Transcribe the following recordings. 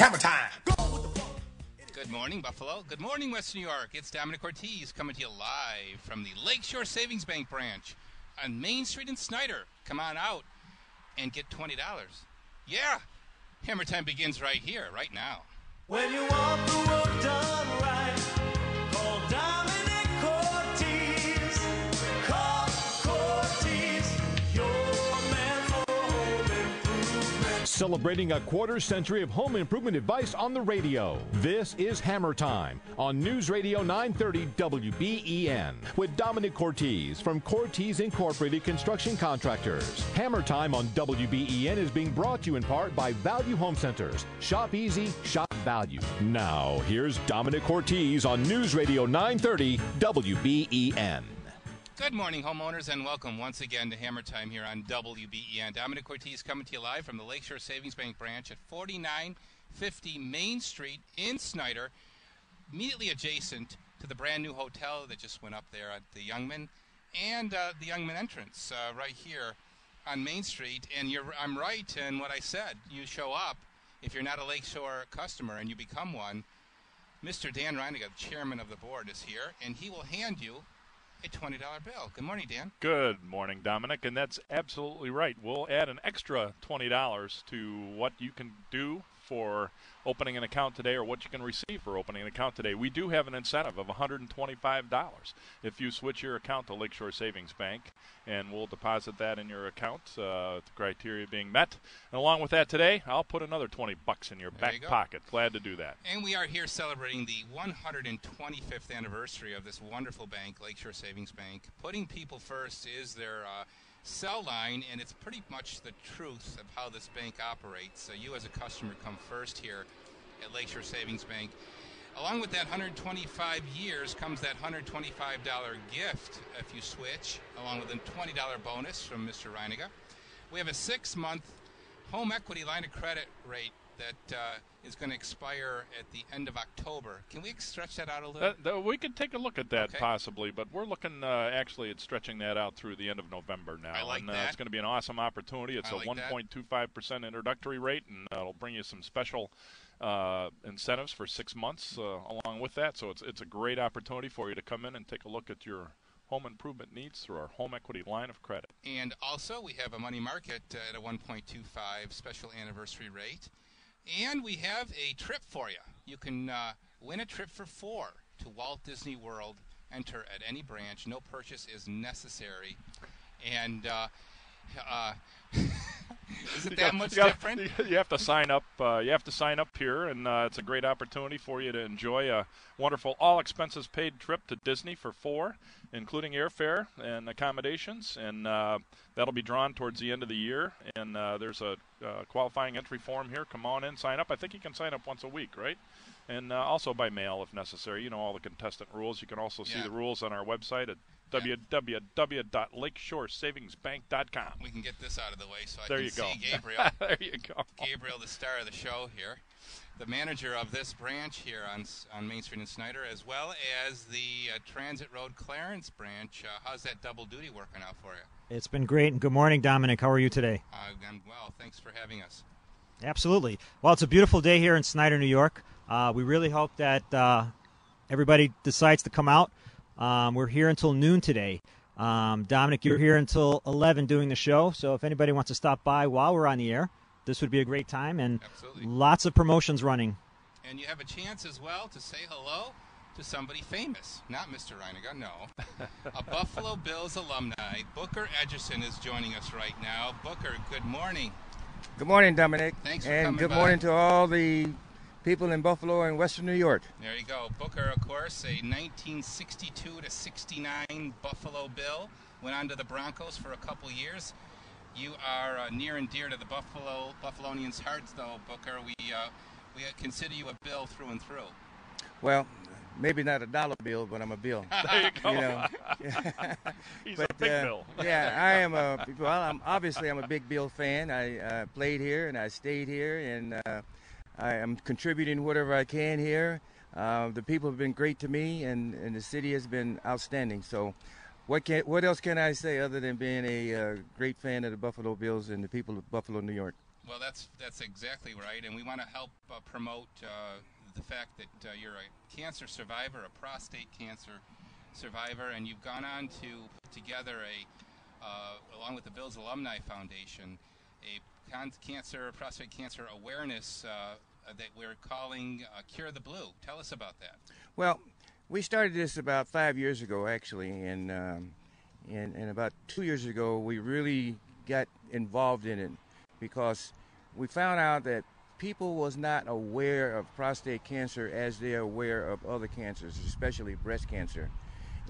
Hammer time. Good morning, Buffalo. Good morning, West New York. It's Domenic Cortese coming to you live from the Lakeshore Savings Bank branch on Main Street in Snyder. Come on out and get $20. Yeah, Hammer Time begins right here, right now. When you want the work done right, Celebrating a quarter century of home improvement advice on the radio. This is Hammer Time on News Radio 930 WBEN with Domenic Cortese from Cortese Incorporated Construction Contractors. Hammer Time on WBEN is being brought to you in part by Value Home Centers. Shop easy, shop value. Now, here's Domenic Cortese on News Radio 930 WBEN. Good morning, homeowners, and welcome once again to Hammer Time here on WBEN. Domenic Cortese coming to you live from the Lakeshore Savings Bank branch at 4950 Main Street in Snyder, immediately adjacent to the brand new hotel that just went up there at the Youngmann and uh, the Youngmann entrance uh, right here on Main Street. And I'm right in what I said. You show up if you're not a Lakeshore customer and you become one. Mr. Dan Reininga, chairman of the board, is here, and he will hand you a $20 bill. Good morning, Dan. Good morning, Domenic, and that's absolutely right. We'll add an extra $20 to what you can do for opening an account today or what you can receive for opening an account today. We do have an incentive of $125 if you switch your account to Lakeshore Savings Bank, and we'll deposit that in your account, uh, the criteria being met. And along with that today, I'll put another 20 bucks in your There back you pocket. Glad to do that. And we are here celebrating the 125th anniversary of this wonderful bank, Lakeshore Savings Bank. Putting people first is their uh, cell line, and it's pretty much the truth of how this bank operates. So you, as a customer, come first here at Lakeshore Savings Bank. Along with that 125 years comes that $125 gift if you switch, along with a $20 bonus from Mr. Reininga. We have a six month home equity line of credit rate that uh, is going to expire at the end of October. Can we stretch that out a little? That, that- we could take a look at that Okay. possibly, but we're looking uh, actually at stretching that out through the end of November now. I like and, uh, that. It's going to be an awesome opportunity. It's I a like that. 1.25% introductory rate, and it'll bring you some special uh, incentives for six months uh, along with that. So it's it's a great opportunity for you to come in and take a look at your home improvement needs through our home equity line of credit. And also, we have a money market uh, at a 1.25 special anniversary rate. And we have a trip for you. You can uh, win a trip for four to Walt Disney World. Enter at any branch. No purchase is necessary. And uh, uh, is it that much you different? You have to sign up. Uh, you have to sign up here, and uh, it's a great opportunity for you to enjoy a wonderful, all expenses paid trip to Disney for four, including airfare and accommodations, and uh, that'll be drawn towards the end of the year. And uh, there's a uh, qualifying entry form here. Come on in, sign up. I think you can sign up once a week, right? And uh, also by mail if necessary. You know all the contestant rules. You can also see Yeah. the rules on our website at. www.lakeshoresavings.bank.com. We can get this out of the way so I There can you go. see Gabriel. there you go. Gabriel, the star of the show here, the manager of this branch here on on Main Street in Snyder, as well as the uh, Transit Road Clarence branch. Uh, how's that double duty working out for you? It's been great. And good morning, Domenic. How are you today? Uh, I'm well. Thanks for having us. Absolutely. Well, it's a beautiful day here in Snyder, New York. Uh, we really hope that uh, everybody decides to come out. Um, we're here until noon today. Um, Domenic, you're here until 11 doing the show. So if anybody wants to stop by while we're on the air, this would be a great time. And Absolutely. lots of promotions running. And you have a chance as well to say hello to somebody famous, not Mr. Reininga, no. a Buffalo Bills alumni, Booker Edgerson, is joining us right now. Booker, good morning. Good morning, Domenic. Thanks for and coming good by. morning to all the people in Buffalo and Western New York. There you go. Booker, of course, a 1962 to 69 Buffalo Bill. Went on to the Broncos for a couple years. You are uh, near and dear to the Buffalo Buffalonians' hearts, though, Booker. We uh, we consider you a Bill through and through. Well, maybe not a dollar bill, but I'm a bill. There you go. you know. He's but a big uh, bill. yeah, I am a well. I'm obviously I'm a big Bill fan. I uh, played here and I stayed here, and uh, I am contributing whatever I can here. Uh, the people have been great to me, and, and the city has been outstanding. So, what can what else can I say other than being a uh, great fan of the Buffalo Bills and the people of Buffalo, New York? Well, that's that's exactly right, and we want to help uh, promote uh, the fact that uh, you're a cancer survivor, a prostate cancer survivor, and you've gone on to put together a, uh, along with the Bills Alumni Foundation, a cancer, prostate cancer awareness uh, that we're calling uh, Cure the Blue. Tell us about that. Well, we started this about five years ago, actually, and um, and, and about two years ago, we really got involved in it because we found out that people was not aware of prostate cancer as they're aware of other cancers, especially breast cancer.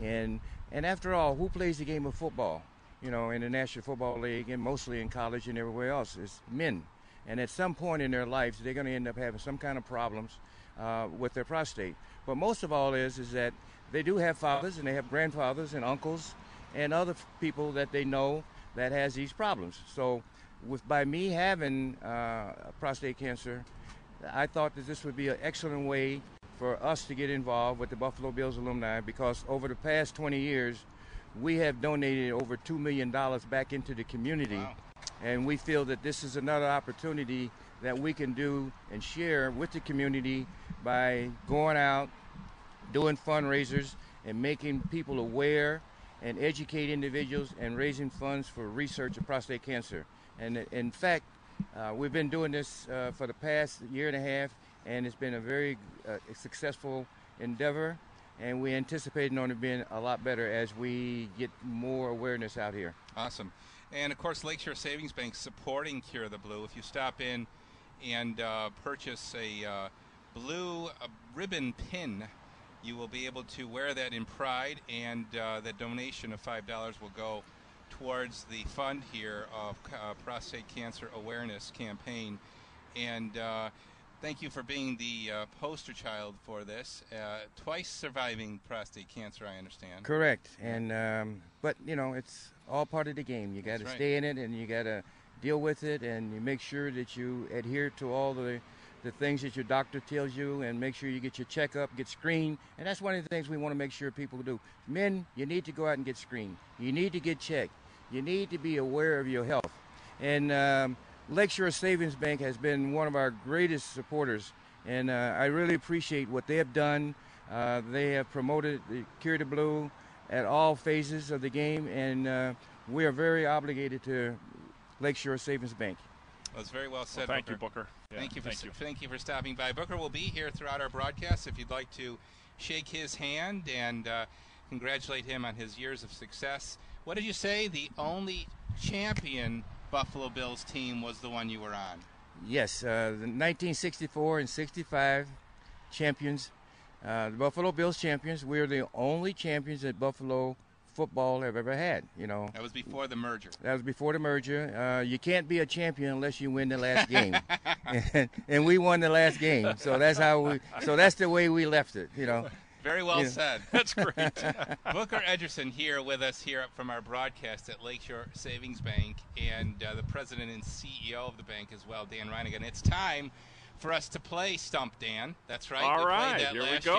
And and after all, who plays the game of football? You know, in the National Football League and mostly in college and everywhere else, it's men. And at some point in their lives, they're going to end up having some kind of problems uh, with their prostate. But most of all is is that they do have fathers and they have grandfathers and uncles and other people that they know that has these problems. So, with by me having uh, prostate cancer, I thought that this would be an excellent way for us to get involved with the Buffalo Bills alumni because over the past 20 years, we have donated over $2 million back into the community. Wow. And we feel that this is another opportunity that we can do and share with the community by going out, doing fundraisers, and making people aware and educate individuals and raising funds for research of prostate cancer. And in fact, uh, we've been doing this uh, for the past year and a half, and it's been a very uh, successful endeavor. And we anticipate it on it being a lot better as we get more awareness out here. Awesome. And of course, Lakeshore Savings Bank supporting Cure the Blue. If you stop in and uh, purchase a uh, blue uh, ribbon pin, you will be able to wear that in pride, and uh, the donation of $5 will go towards the fund here of uh, prostate cancer awareness campaign. And thank you for being the uh, poster child for this. Uh, twice surviving prostate cancer, I understand. Correct. And um, but you know, it's all part of the game. You got to right. stay in it, and you got to deal with it, and you make sure that you adhere to all the the things that your doctor tells you, and make sure you get your checkup, get screened. And that's one of the things we want to make sure people do. Men, you need to go out and get screened. You need to get checked. You need to be aware of your health. And um, Lakeshore Savings Bank has been one of our greatest supporters, and uh, I really appreciate what they have done. Uh, they have promoted the Cure the Blue at all phases of the game, and uh, we are very obligated to Lakeshore Savings Bank. That's very well said. Well, thank Booker. you, Booker. Yeah, thank you for thank you. thank you for stopping by. Booker will be here throughout our broadcast. If you'd like to shake his hand and uh, congratulate him on his years of success. What did you say? The only champion Buffalo Bills team was the one you were on. Yes, uh, the 1964 and 65 champions, uh, the Buffalo Bills champions. We are the only champions that Buffalo football have ever had. You know, That was before the merger. That was before the merger. Uh, you can't be a champion unless you win the last game, and, and we won the last game. So that's how we. So that's the way we left it. You know. Very well Yeah. said. That's great. Booker Edgerson here with us here from our broadcast at Lakeshore Savings Bank and uh, the president and CEO of the bank as well, Dan Reininga. It's time for us to play Stump Dan. That's right. All right, that here we go.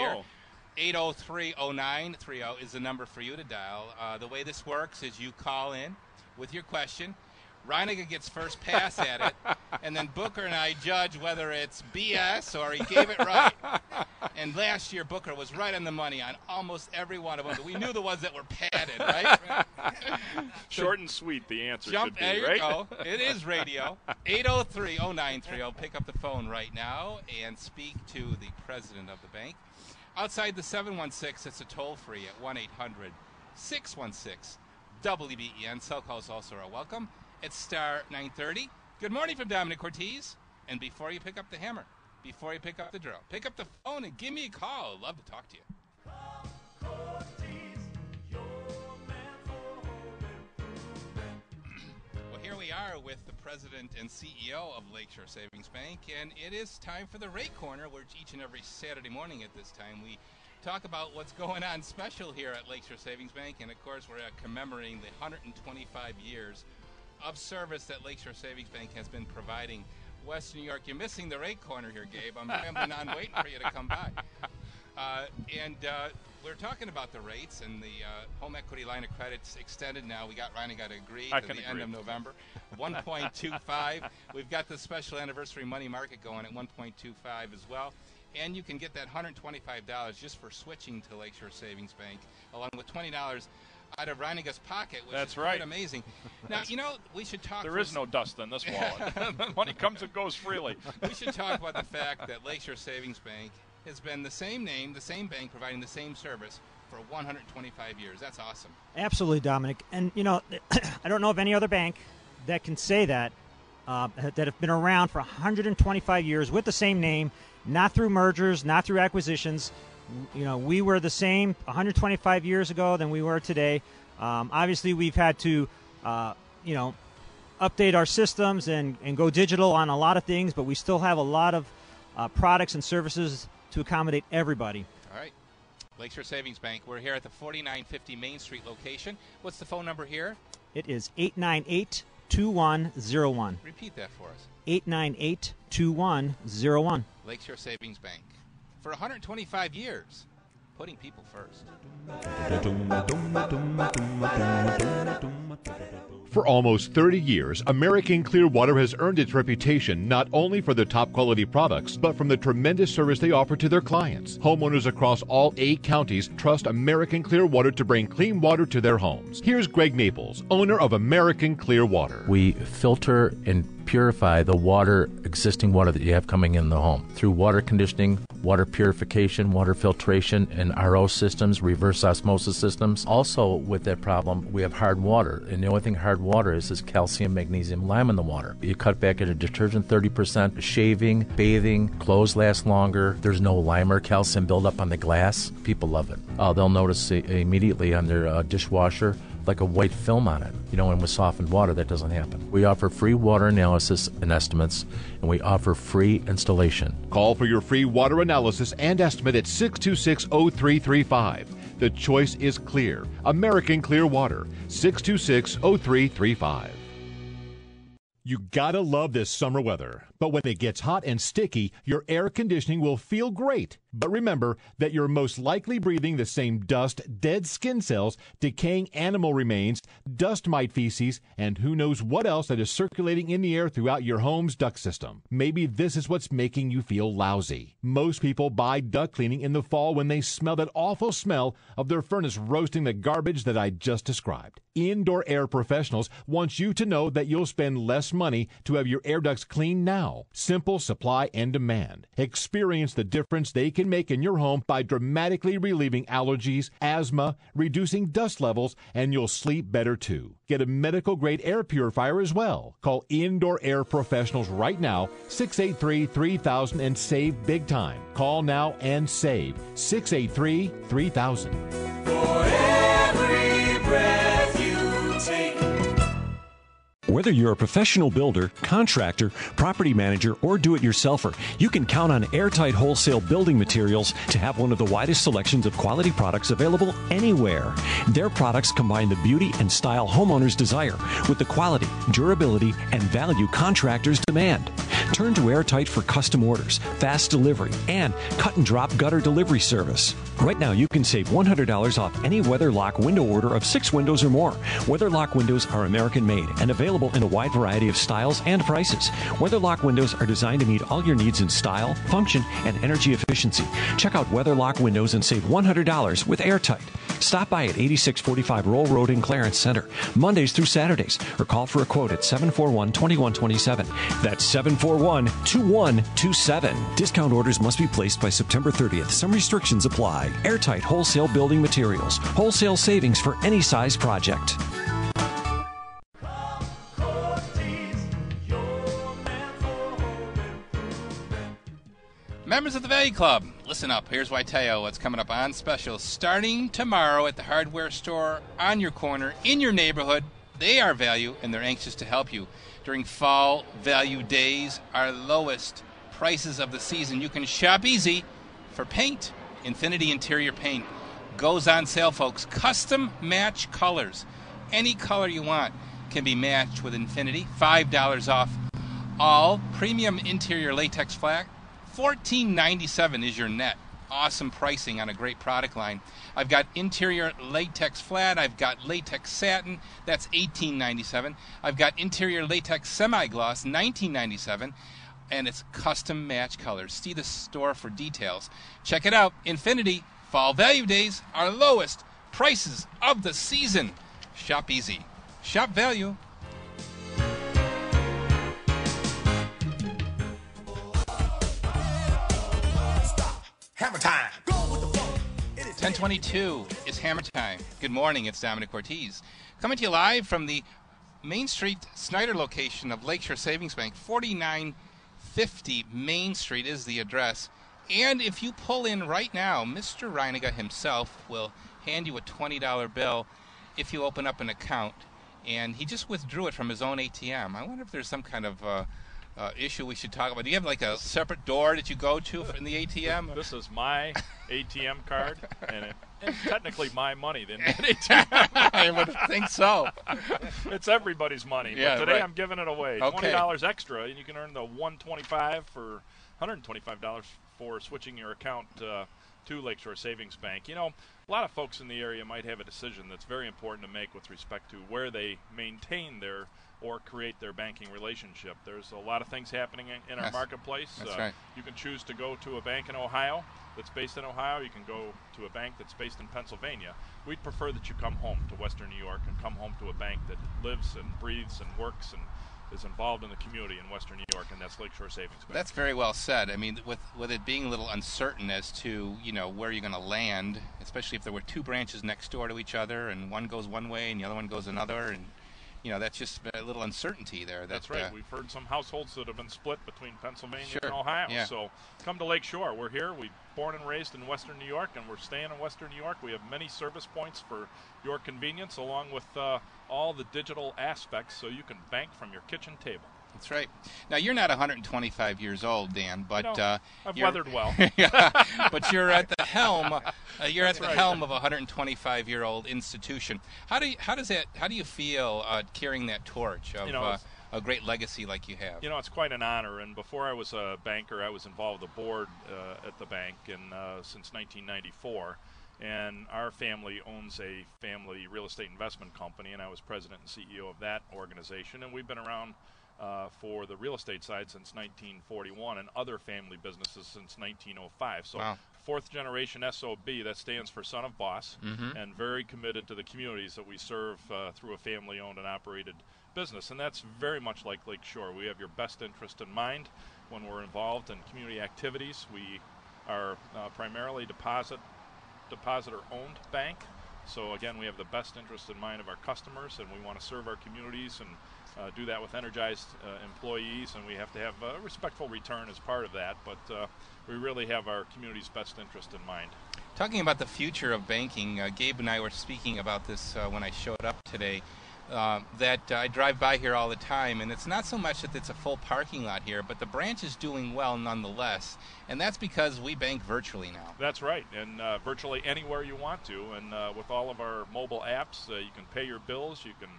Year. 8030930 is the number for you to dial. Uh, the way this works is you call in with your question. Reininga gets first pass at it, and then Booker and I judge whether it's BS or he gave it right. And last year, Booker was right on the money on almost every one of them. But we knew the ones that were padded, right? Short and sweet, the answer Jump, should be, there you right? go. It is radio. 803-0930. Pick up the phone right now and speak to the president of the bank. Outside the 716, it's a toll-free at 1-800-616-WBEN. Cell calls also are welcome. It's star 930. Good morning from Domenic Cortese. And before you pick up the hammer, before you pick up the drill, pick up the phone and give me a call. I'd love to talk to you. Well, here we are with the president and CEO of Lakeshore Savings Bank, and it is time for the Rate Corner, which each and every Saturday morning at this time we talk about what's going on special here at Lakeshore Savings Bank, and of course we're commemorating the 125 years of service that Lakeshore Savings Bank has been providing Western New York. You're missing the Rate Corner here, Gabe. I'm rambling on waiting for you to come by. Uh, and uh, we're talking about the rates and the uh, home equity line of credit's extended now. We got Ryan got to agree to the end of November. 1.25. We've got the special anniversary money market going at 1.25 as well. And you can get that $125 just for switching to Lakeshore Savings Bank, along with $20 out of Reininga's pocket, which That's is right. quite amazing. Now, you know, we should talk. There is no dust in this wallet. Money comes and goes freely. we should talk about the fact that Lakeshore Savings Bank has been the same name, the same bank, providing the same service for 125 years. That's awesome. Absolutely, Domenic. And you know, I don't know of any other bank that can say that uh, that have been around for 125 years with the same name, not through mergers, not through acquisitions. You know, we were the same 125 years ago than we were today. Um, obviously, we've had to, uh, you know, update our systems and, and go digital on a lot of things, but we still have a lot of uh, products and services to accommodate everybody. All right. Lakeshore Savings Bank. We're here at the 4950 Main Street location. What's the phone number here? It is 898 2101. Repeat that for us. 898 2101. Lakeshore Savings Bank. For 125 years, putting people first. For almost 30 years, American Clearwater has earned its reputation not only for their top quality products, but from the tremendous service they offer to their clients. Homeowners across all eight counties trust American Clearwater to bring clean water to their homes. Here's Greg Maples, owner of American Clearwater. We filter and purify the water, existing water that you have coming in the home through water conditioning, water purification, water filtration, and RO systems, reverse osmosis systems. Also, with that problem, we have hard water, and the only thing hard water is is calcium, magnesium, lime in the water. You cut back into detergent 30%, shaving, bathing, clothes last longer. There's no lime or calcium buildup on the glass. People love it. Uh, they'll notice immediately on their uh, dishwasher like a white film on it. You know, and with softened water, that doesn't happen. We offer free water analysis and estimates, and we offer free installation. Call for your free water analysis and estimate at 626 0335. The choice is clear. American Clear Water, 626 0335. You gotta love this summer weather, but when it gets hot and sticky, your air conditioning will feel great. But remember that you're most likely breathing the same dust, dead skin cells, decaying animal remains, dust mite feces, and who knows what else that is circulating in the air throughout your home's duct system. Maybe this is what's making you feel lousy. Most people buy duct cleaning in the fall when they smell that awful smell of their furnace roasting the garbage that I just described. Indoor Air Professionals want you to know that you'll spend less money to have your air ducts cleaned now. Simple supply and demand. Experience the difference they can make in your home by dramatically relieving allergies, asthma, reducing dust levels, and you'll sleep better too. Get a medical grade air purifier as well. Call Indoor Air Professionals right now, 683 3000 and save big time. Call now and save 683 3000. For every breath. Whether you're a professional builder, contractor, property manager, or do it yourselfer, you can count on Airtight Wholesale Building Materials to have one of the widest selections of quality products available anywhere. Their products combine the beauty and style homeowners desire with the quality, durability, and value contractors demand. Turn to Airtight for custom orders, fast delivery, and cut and drop gutter delivery service. Right now, you can save $100 off any Weatherlock window order of six windows or more. Weatherlock windows are American made and available in a wide variety of styles and prices. Weatherlock windows are designed to meet all your needs in style, function, and energy efficiency. Check out Weatherlock windows and save $100 with Airtight. Stop by at 8645 Roll Road in Clarence Center, Mondays through Saturdays, or call for a quote at 741 2127. That's 741 2127. Discount orders must be placed by September 30th. Some restrictions apply. Airtight Wholesale Building Materials. Wholesale savings for any size project. Members of the Value Club, listen up. Here's why you what's coming up on special. Starting tomorrow at the hardware store on your corner in your neighborhood, they are value and they're anxious to help you. During fall value days, our lowest prices of the season. You can shop easy for paint. Infinity Interior Paint goes on sale, folks. Custom match colors. Any color you want can be matched with Infinity. $5 off all premium interior latex flat. $14.97 is your net. awesome pricing on a great product line. I've got interior latex flat. I've got latex satin. That's $18.97. I've got interior latex semi-gloss, $19.97 and it's custom match colors. See the store for details. Check it out. Infinity Fall Value Days, our lowest prices of the season. Shop easy. Shop value. 1022 is Hammer Time. Good morning, it's Domenic Cortese. Coming to you live from the Main Street Snyder location of Lakeshore Savings Bank. 4950 Main Street is the address. And if you pull in right now, Mr. Reininga himself will hand you a $20 bill if you open up an account. And he just withdrew it from his own ATM. I wonder if there's some kind of uh, uh, issue we should talk about. Do you have like a separate door that you go to in the ATM? This is my ATM card, and, it, and technically my money. Then. I would think so. it's everybody's money. Yeah, but today right. I'm giving it away. Okay. Twenty dollars extra, and you can earn the one twenty-five for hundred twenty-five dollars for switching your account uh, to Lakeshore Savings Bank. You know, a lot of folks in the area might have a decision that's very important to make with respect to where they maintain their or create their banking relationship. There's a lot of things happening in, in our marketplace. that's Uh, right. You can choose to go to a bank in Ohio that's based in Ohio. You can go to a bank that's based in Pennsylvania. We'd prefer that you come home to Western New York and come home to a bank that lives and breathes and works and is involved in the community in Western New York, and that's Lakeshore Savings Bank. That's very well said. I mean, with with it being a little uncertain as to you know where you're going to land, especially if there were two branches next door to each other and one goes one way and the other one goes another, and you know that's just a little uncertainty there. That, That's right. uh, We've heard some households that have been split between Pennsylvania Sure, and Ohio. yeah. So come to Lake Shore. We're here. We're born and raised in Western New York, and we're staying in Western New York. We have many service points for your convenience, along with uh, all the digital aspects, so you can bank from your kitchen table. That's right. Now you're not 125 years old, Dan, but know, uh, I've you're- weathered well. yeah, but you're at the helm. Uh, you're at the right. helm of a 125-year-old institution. How do you, how does that how do you feel uh, carrying that torch of You know, uh, a great legacy like you have? You know, it's quite an honor. And before I was a banker, I was involved with the board uh, at the bank and uh, since 1994. And our family owns a family real estate investment company, and I was president and CEO of that organization. And we've been around uh, for the real estate side since 1941, and other family businesses since 1905. So. Wow. Fourth generation SOB, that stands for Son of Boss, and very committed to the communities that we serve uh, through a family owned and operated business. And that's very much like Lake Shore. We have your best interest in mind when we're involved in community activities. We are uh, primarily deposit depositor owned bank. So again, we have the best interest in mind of our customers, and we want to serve our communities and uh, do that with energized uh, employees, and we have to have a respectful return as part of that. But uh, we really have our community's best interest in mind. Talking about the future of banking, uh, Gabe and I were speaking about this uh, when I showed up today. Uh, that I drive by here all the time, and it's not so much that it's a full parking lot here, but the branch is doing well nonetheless, and that's because we bank virtually now. That's right, and uh, virtually anywhere you want to. And uh, with all of our mobile apps, uh, you can pay your bills, you can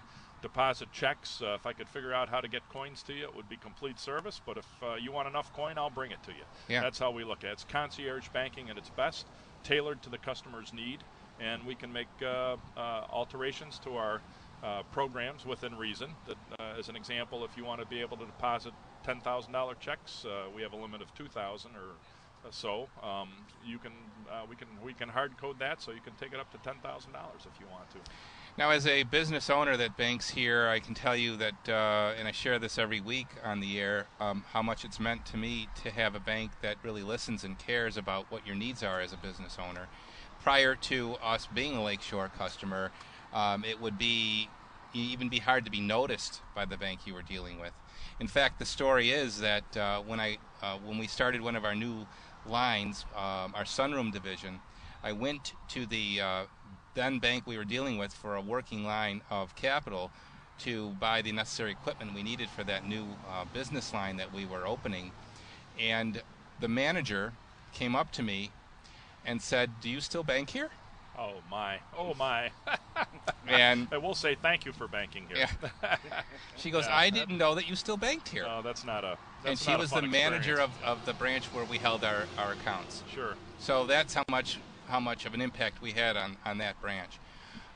deposit checks. Uh, if I could figure out how to get coins to you, it would be complete service. But if uh, you want enough coin, I'll bring it to you. Yeah. That's how we look at it. It's concierge banking at its best, tailored to the customer's need, and we can make uh, uh, alterations to our uh, programs within reason. That, uh, as an example, if you want to be able to deposit $10,000 checks, uh, we have a limit of 2,000 or so. Um, you can uh, we can we can hard code that so you can take it up to ten thousand dollars if you want to. Now, as a business owner that banks here, I can tell you that, uh, and I share this every week on the air, um, how much it's meant to me to have a bank that really listens and cares about what your needs are as a business owner. Prior to us being a Lakeshore customer, um, it would be even be hard to be noticed by the bank you were dealing with. In fact, the story is that uh, when I uh, when we started one of our new lines, um, our sunroom division, I went to the uh, then bank we were dealing with for a working line of capital to buy the necessary equipment we needed for that new uh, business line that we were opening. And the manager came up to me and said, "Do you still bank here?" Oh my! Oh my! And I will say thank you for banking here. Yeah. she goes, Yeah, "I didn't know that you still banked here." No, that's not a and she was the fun manager of, of the branch where we held our, our accounts. Sure. So that's how much how much of an impact we had on, on that branch.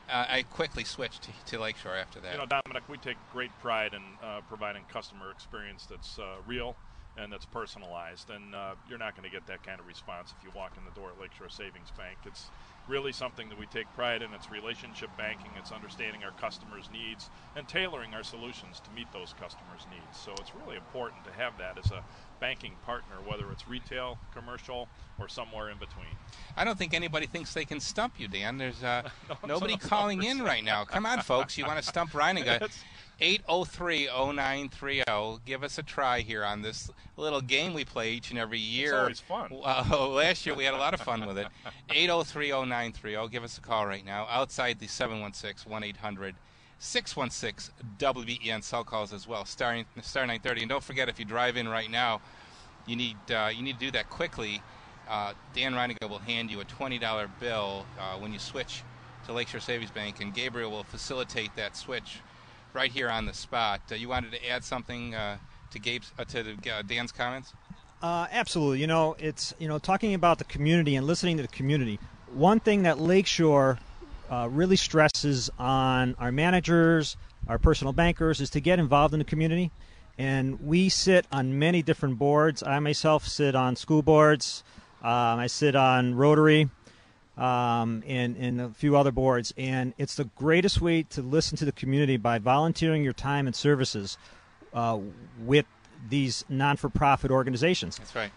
Uh, I quickly switched to, to Lakeshore after that. You know, Domenic, we take great pride in uh, providing customer experience that's uh, real and that's personalized. And uh, you're not going to get that kind of response if you walk in the door at Lakeshore Savings Bank. It's really something that we take pride in. It's relationship banking. It's understanding our customers' needs and tailoring our solutions to meet those customers' needs. So it's really important to have that as a banking partner, whether it's retail, commercial, or somewhere in between. I don't think anybody thinks they can stump you, Dan. There's uh, No, nobody calling in right now. Come on, folks. You want to stump Reininga? 803-0930. Give us a try here on this little game we play each and every year. It's always fun. Uh, last year we had a lot of fun with it. 803-0930. Give us a call right now. Outside the 716-1800. 616 WBEN cell calls as well. Star, star 930. And don't forget, if you drive in right now, you need uh, you need to do that quickly. Uh, Dan Reininga will hand you a $20 bill uh, when you switch to Lakeshore Savings Bank, and Gabriel will facilitate that switch right here on the spot. Uh, you wanted to add something uh, to Gabe's uh, to the, uh, Dan's comments? Uh, absolutely. You know, it's you know talking about the community and listening to the community. One thing that Lakeshore really stresses on our managers, our personal bankers, is to get involved in the community. And we sit on many different boards. I myself sit on school boards. Um, I sit on Rotary um, and, and a few other boards. And it's the greatest way to listen to the community by volunteering your time and services uh, with these non for profit organizations. That's right.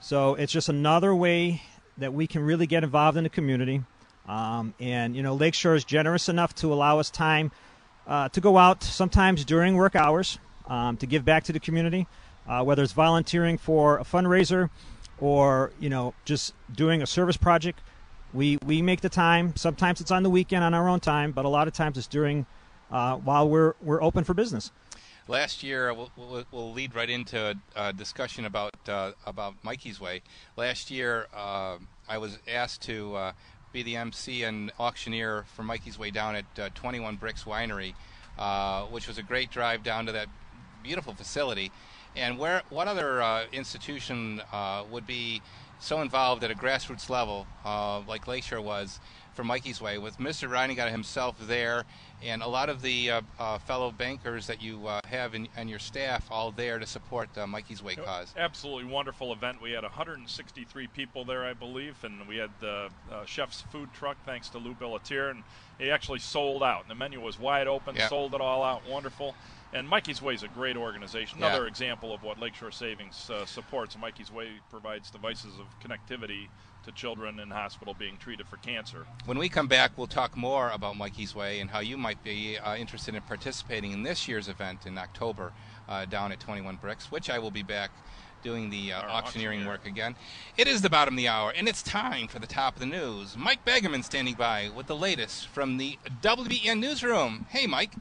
So it's just another way that we can really get involved in the community. Um, and, you know, Lakeshore is generous enough to allow us time uh, to go out sometimes during work hours um, to give back to the community, uh, whether it's volunteering for a fundraiser or, you know, just doing a service project. We, we make the time. Sometimes it's on the weekend on our own time, but a lot of times it's during uh, while we're, we're open for business. Last year, we'll, we'll, we'll lead right into a, a discussion about uh, about Mikey's Way. Last year, uh, I was asked to uh, be the MC and auctioneer for Mikey's Way down at uh, 21 Brix Winery, uh, which was a great drive down to that beautiful facility. And where what other uh, institution uh, would be so involved at a grassroots level uh, like Lakeshore was for Mikey's Way, with Mr. Reininga himself there, and a lot of the uh, uh, fellow bankers that you uh, have in, and your staff all there to support uh, Mikey's Way cause. Absolutely wonderful event. We had 163 people there, I believe, and we had the uh, chef's food truck, thanks to Lou Billatier, and he actually sold out. The menu was wide open, Yeah. sold it all out, wonderful. And Mikey's Way is a great organization. Yeah. Another example of what Lakeshore Savings uh, supports. Mikey's Way provides devices of connectivity to children in hospital being treated for cancer. When we come back, we'll talk more about Mikey's Way and how you might be uh, interested in participating in this year's event in October uh, down at 21 Brix, which I will be back doing the uh, auctioneering auctioneer. work again. It is the bottom of the hour, and it's time for the top of the news. Mike Baggerman standing by with the latest from the WBN Newsroom. Hey, Mike.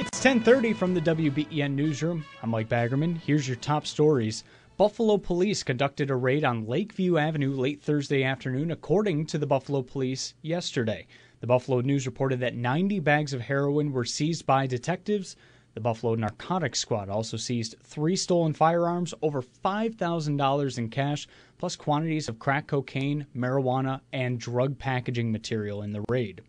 It's 10:30 from the WBEN newsroom. I'm Mike Baggerman. Here's your top stories. Buffalo police conducted a raid on Lakeview Avenue late Thursday afternoon, according to the Buffalo police yesterday. The Buffalo News reported that 90 bags of heroin were seized by detectives. The Buffalo Narcotics Squad also seized three stolen firearms, over $5,000 in cash, plus quantities of crack cocaine, marijuana, and drug packaging material in the raid.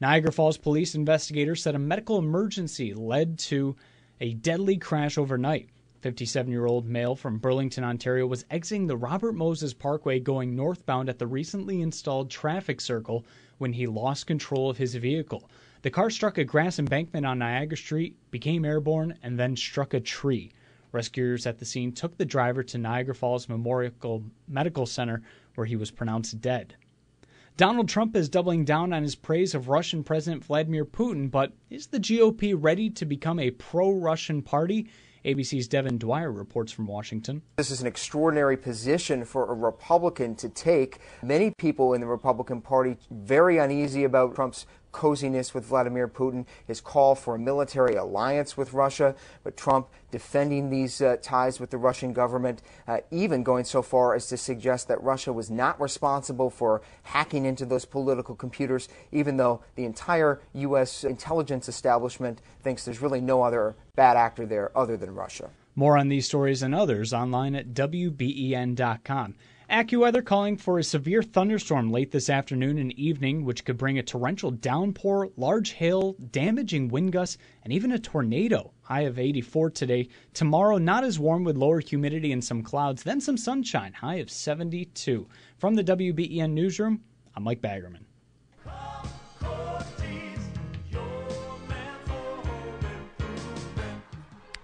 Niagara Falls police investigators said a medical emergency led to a deadly crash overnight. 57 year old male from Burlington, Ontario was exiting the Robert Moses Parkway going northbound at the recently installed traffic circle when he lost control of his vehicle. The car struck a grass embankment on Niagara Street, became airborne, and then struck a tree. Rescuers at the scene took the driver to Niagara Falls Memorial Medical Center where he was pronounced dead. Donald Trump is doubling down on his praise of Russian President Vladimir Putin, but is the GOP ready to become a pro Russian party? ABC's Devin Dwyer reports from Washington. This is an extraordinary position for a Republican to take. Many people in the Republican Party very uneasy about Trump's coziness with Vladimir Putin, his call for a military alliance with Russia, but Trump defending these uh, ties with the Russian government, uh, even going so far as to suggest that Russia was not responsible for hacking into those political computers, even though the entire U.S. intelligence establishment thinks there's really no other bad actor there other than Russia. More on these stories and others online at WBEN.com. AccuWeather calling for a severe thunderstorm late this afternoon and evening, which could bring a torrential downpour, large hail, damaging wind gusts, and even a tornado. High of 84 today. Tomorrow, not as warm with lower humidity and some clouds, then some sunshine. High of 72. From the WBEN Newsroom, I'm Mike Baggerman.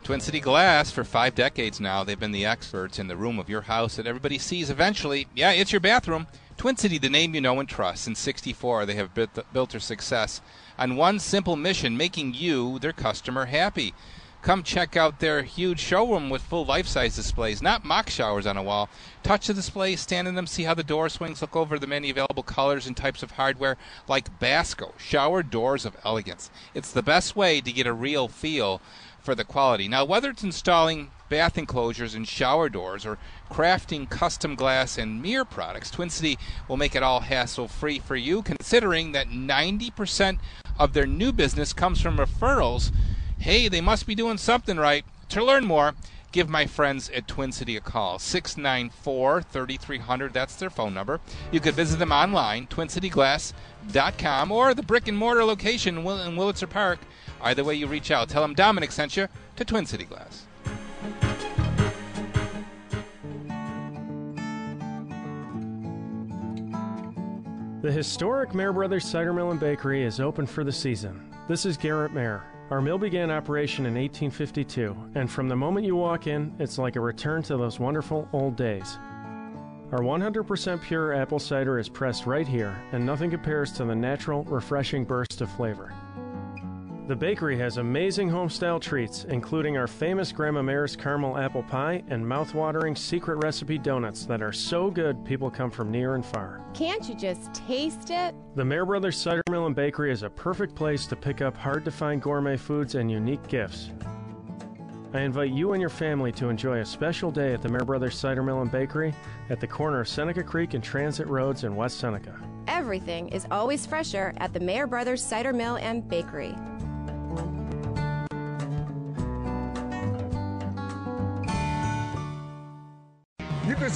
Twin City Glass, for five decades now, they've been the experts in the room of your house that everybody sees eventually. Yeah, it's your bathroom. Twin City, the name you know and trust. Since 64, they have built, their success on one simple mission making you, their customer, happy. Come check out their huge showroom with full life size displays, not mock showers on a wall. Touch the displays, stand in them, see how the door swings, look over the many available colors and types of hardware like Basco, shower doors of elegance. It's the best way to get a real feel for the quality. Now, whether it's installing bath enclosures and shower doors or crafting custom glass and mirror products, Twin City will make it all hassle free for you, considering that 90% of their new business comes from referrals. Hey, they must be doing something right. To learn more, give my friends at Twin City a call. 694 3300, that's their phone number. You could visit them online, twincityglass.com, or the brick and mortar location in Wurlitzer Park. Either way you reach out, tell them Domenic sent you to Twin City Glass. The historic Mayer Brothers Cider Mill and Bakery is open for the season. This is Garrett Mayer. Our mill began operation in 1852, and from the moment you walk in, it's like a return to those wonderful old days. Our 100% pure apple cider is pressed right here, and nothing compares to the natural, refreshing burst of flavor. The bakery has amazing homestyle treats, including our famous Grandma Mayer's caramel apple pie and mouth-watering secret recipe donuts that are so good people come from near and far. Can't you just taste it? The Mayer Brothers Cider Mill and Bakery is a perfect place to pick up hard-to-find gourmet foods and unique gifts. I invite you and your family to enjoy a special day at the Mayer Brothers Cider Mill and Bakery at the corner of Seneca Creek and Transit Roads in West Seneca. Everything is always fresher at the Mayer Brothers Cider Mill and Bakery.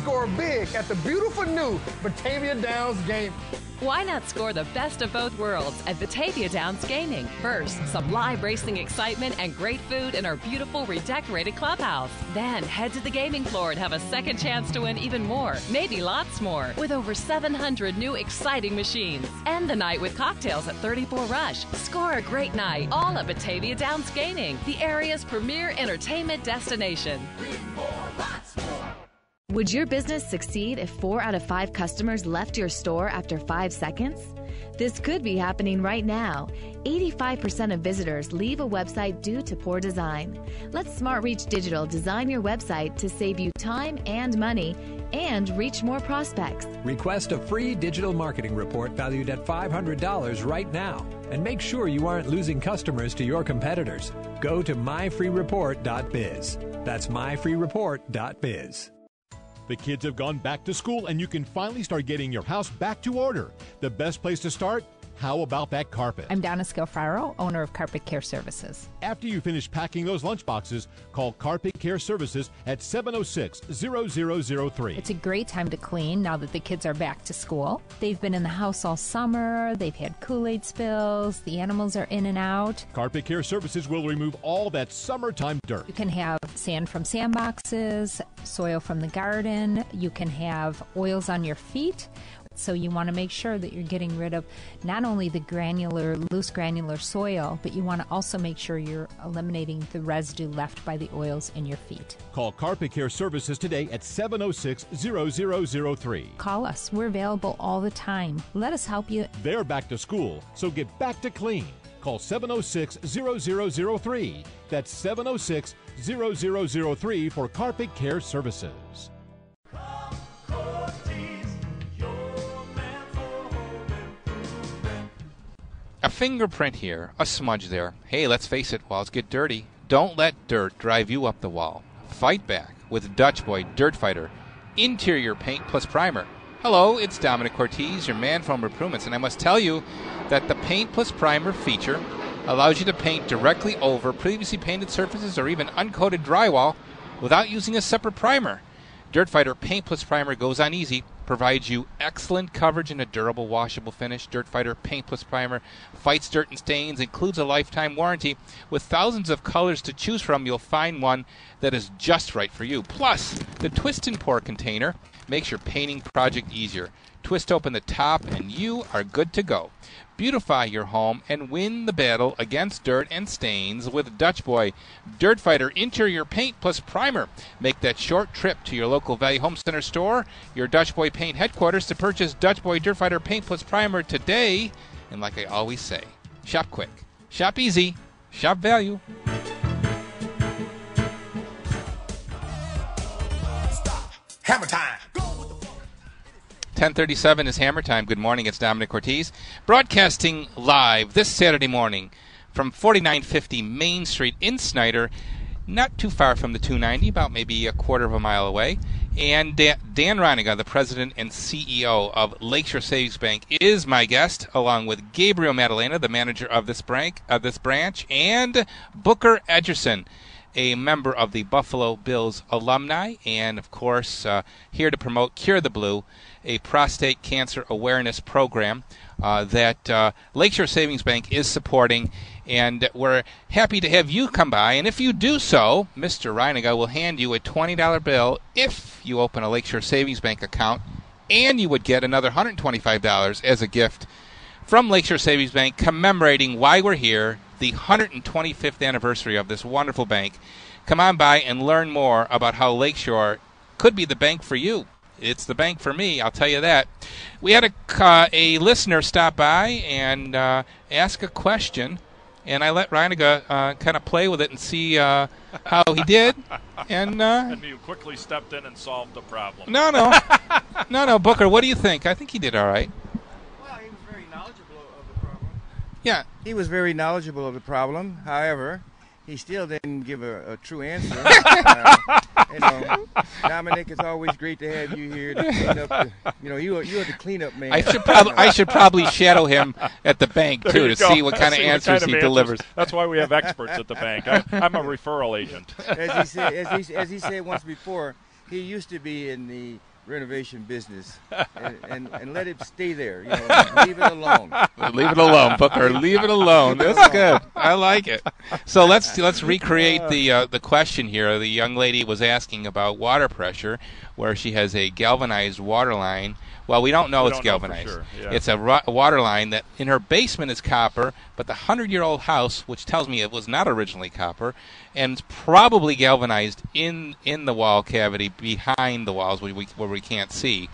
Score big at the beautiful new Batavia Downs game. Why not score the best of both worlds at Batavia Downs Gaming? First, some live racing excitement and great food in our beautiful redecorated clubhouse. Then, head to the gaming floor and have a second chance to win even more, maybe lots more, with over 700 new exciting machines. End the night with cocktails at 34 Rush. Score a great night, all at Batavia Downs Gaming, the area's premier entertainment destination. Would your business succeed if four out of five customers left your store after five seconds? This could be happening right now. 85% of visitors leave a website due to poor design. Let SmartReach Digital design your website to save you time and money and reach more prospects. Request a free digital marketing report valued at $500 right now and make sure you aren't losing customers to your competitors. Go to myfreereport.biz. That's myfreereport.biz. The kids have gone back to school and you can finally start getting your house back to order. The best place to start? How about that carpet? I'm Donna Scalfaro, owner of Carpet Care Services. After you finish packing those lunchboxes, call Carpet Care Services at 706 0003. It's a great time to clean now that the kids are back to school. They've been in the house all summer, they've had Kool Aid spills, the animals are in and out. Carpet Care Services will remove all that summertime dirt. You can have sand from sandboxes, soil from the garden, you can have oils on your feet. So you want to make sure that you're getting rid of not only the granular, loose granular soil, but you want to also make sure you're eliminating the residue left by the oils in your feet. Call Carpet Care Services today at 706 0003. Call us. We're available all the time. Let us help you. They're back to school, so get back to clean. Call 706 0003. That's 706 0003 for Carpet Care Services. A fingerprint here, a smudge there. Hey, let's face it, walls get dirty. Don't let dirt drive you up the wall. Fight back with Dutch Boy Dirt Fighter Interior Paint Plus Primer. Hello, it's Domenic Cortese, your man from Improvements, and I must tell you that the Paint Plus Primer feature allows you to paint directly over previously painted surfaces or even uncoated drywall without using a separate primer. Dirt Fighter Paint Plus Primer goes on easy, provides you excellent coverage and a durable washable finish. Dirt Fighter Paint Plus Primer fights dirt and stains, includes a lifetime warranty. With thousands of colors to choose from, you'll find one that is just right for you. Plus, the twist and pour container makes your painting project easier. Twist open the top and you are good to go. Beautify your home and win the battle against dirt and stains with Dutch Boy Dirt Fighter Interior Paint Plus Primer. Make that short trip to your local Value Home Center store, your Dutch Boy Paint headquarters to purchase Dutch Boy Dirt Fighter Paint Plus Primer today. And like I always say, shop quick, shop easy, shop value. Hammer time. 1037 is Hammer Time. Good morning. It's Domenic Cortese, Broadcasting live this Saturday morning from 4950 Main Street in Snyder, not too far from the 290, about maybe a quarter of a mile away. And Dan Reininga, the president and CEO of Lakeshore Savings Bank, is my guest, along with Gabriel Madalena, the manager of this branch, of this branch, and Booker Edgerson, a member of the Buffalo Bills alumni, and of course, uh, here to promote Cure the Blue, a prostate cancer awareness program uh, that uh, Lakeshore Savings Bank is supporting. And we're happy to have you come by. And if you do so, Mr. Reininga will hand you a $20 bill if you open a Lakeshore Savings Bank account, and you would get another $125 as a gift from Lakeshore Savings Bank commemorating why we're here, the 125th anniversary of this wonderful bank. Come on by and learn more about how Lakeshore could be the bank for you. It's the bank for me, I'll tell you that. We had a, uh, a listener stop by and uh, ask a question, and I let Reininga uh, kind of play with it and see uh, how he did. And uh, And you quickly stepped in and solved the problem. no, no, no, no, Booker, what do you think? I think he did all right. Well, he was very knowledgeable of the problem. Yeah. He was very knowledgeable of the problem. However, he still didn't give a, a true answer. uh, you know, Domenic, it's always great to have you here to clean up. The, you know, you are, you are the cleanup man. I should probably I should probably shadow him at the bank There too to go. see what kind of See answers kind he of delivers. That's why we have experts at the bank. I, I'm a referral agent. as he said, as he, as he said once before, he used to be in the renovation business, and, and, and let it stay there. You know, leave it alone. Leave it alone, Booker. Leave it alone. That's good. I like it. So let's let's recreate the uh, the question here. The young lady was asking about water pressure, where she has a galvanized water line. Well, we don't know We it's don't know galvanized. sure, yeah. It's a ru- water line that in her basement is copper, but the hundred-year-old house, which tells me it was not originally copper, and it's probably galvanized in in the wall cavity behind the walls where we where we can't see.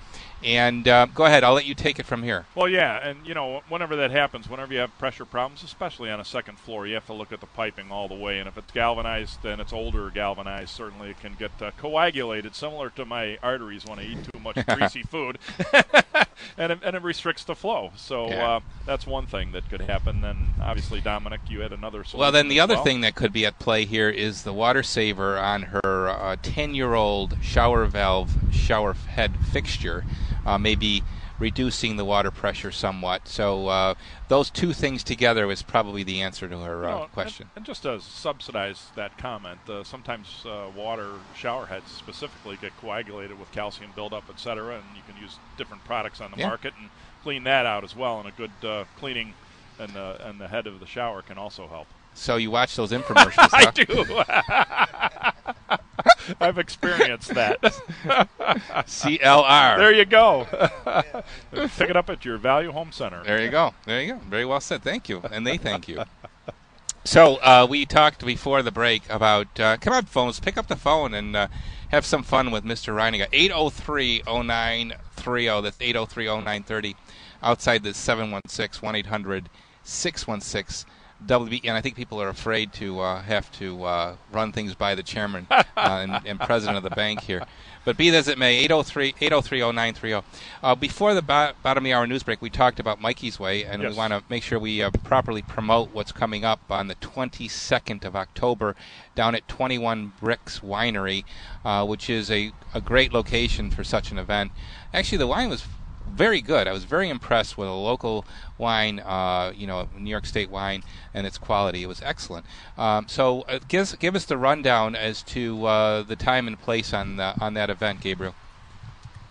And uh, go ahead. I'll let you take it from here. Well, yeah, and you know, whenever that happens, whenever you have pressure problems, especially on a second floor, you have to look at the piping all the way. And if it's galvanized and it's older galvanized, certainly it can get uh, coagulated, similar to my arteries when I eat too much greasy food, and it, and it restricts the flow. So Yeah. uh, that's one thing that could happen. Then obviously, Domenic, you had another. Well, then the other well. thing that could be at play here is the water saver on her uh, 10-year-old shower valve shower head fixture, uh, maybe reducing the water pressure somewhat. So uh, those two things together is probably the answer to her uh, No, and- question. And, just to subsidize that comment, uh, sometimes uh, water shower heads specifically get coagulated with calcium buildup, et cetera, and you can use different products on the Yeah. market and clean that out as well. And a good uh, cleaning and the and the head of the shower can also help. So you watch those infomercials? I do. I've experienced that. CLR. There you go. Pick it up at your Value Home Center. There you go. There you go. Very well said. Thank you. And they thank you. So uh, we talked before the break about uh, come on phones, pick up the phone and uh, have some fun with Mr. Reininga. 803-0930. That's 803-0930. Outside the 716-1800-616. WB, and I think people are afraid to uh, have to uh, run things by the chairman uh, and, and, president of the bank here. But be that as it may, 803 803 uh, Before the bo- bottom of the hour news break, we talked about Mikey's Way, and Yes. we want to make sure we uh, properly promote what's coming up on the 22nd of October down at 21 Brix Winery, uh, which is a, a great location for such an event. Actually, the wine was very good. I was very impressed with a local wine, uh, you know, New York State wine, and its quality. It was excellent. Um, so, uh, give give us the rundown as to uh, the time and place on the, on that event, Gabriel.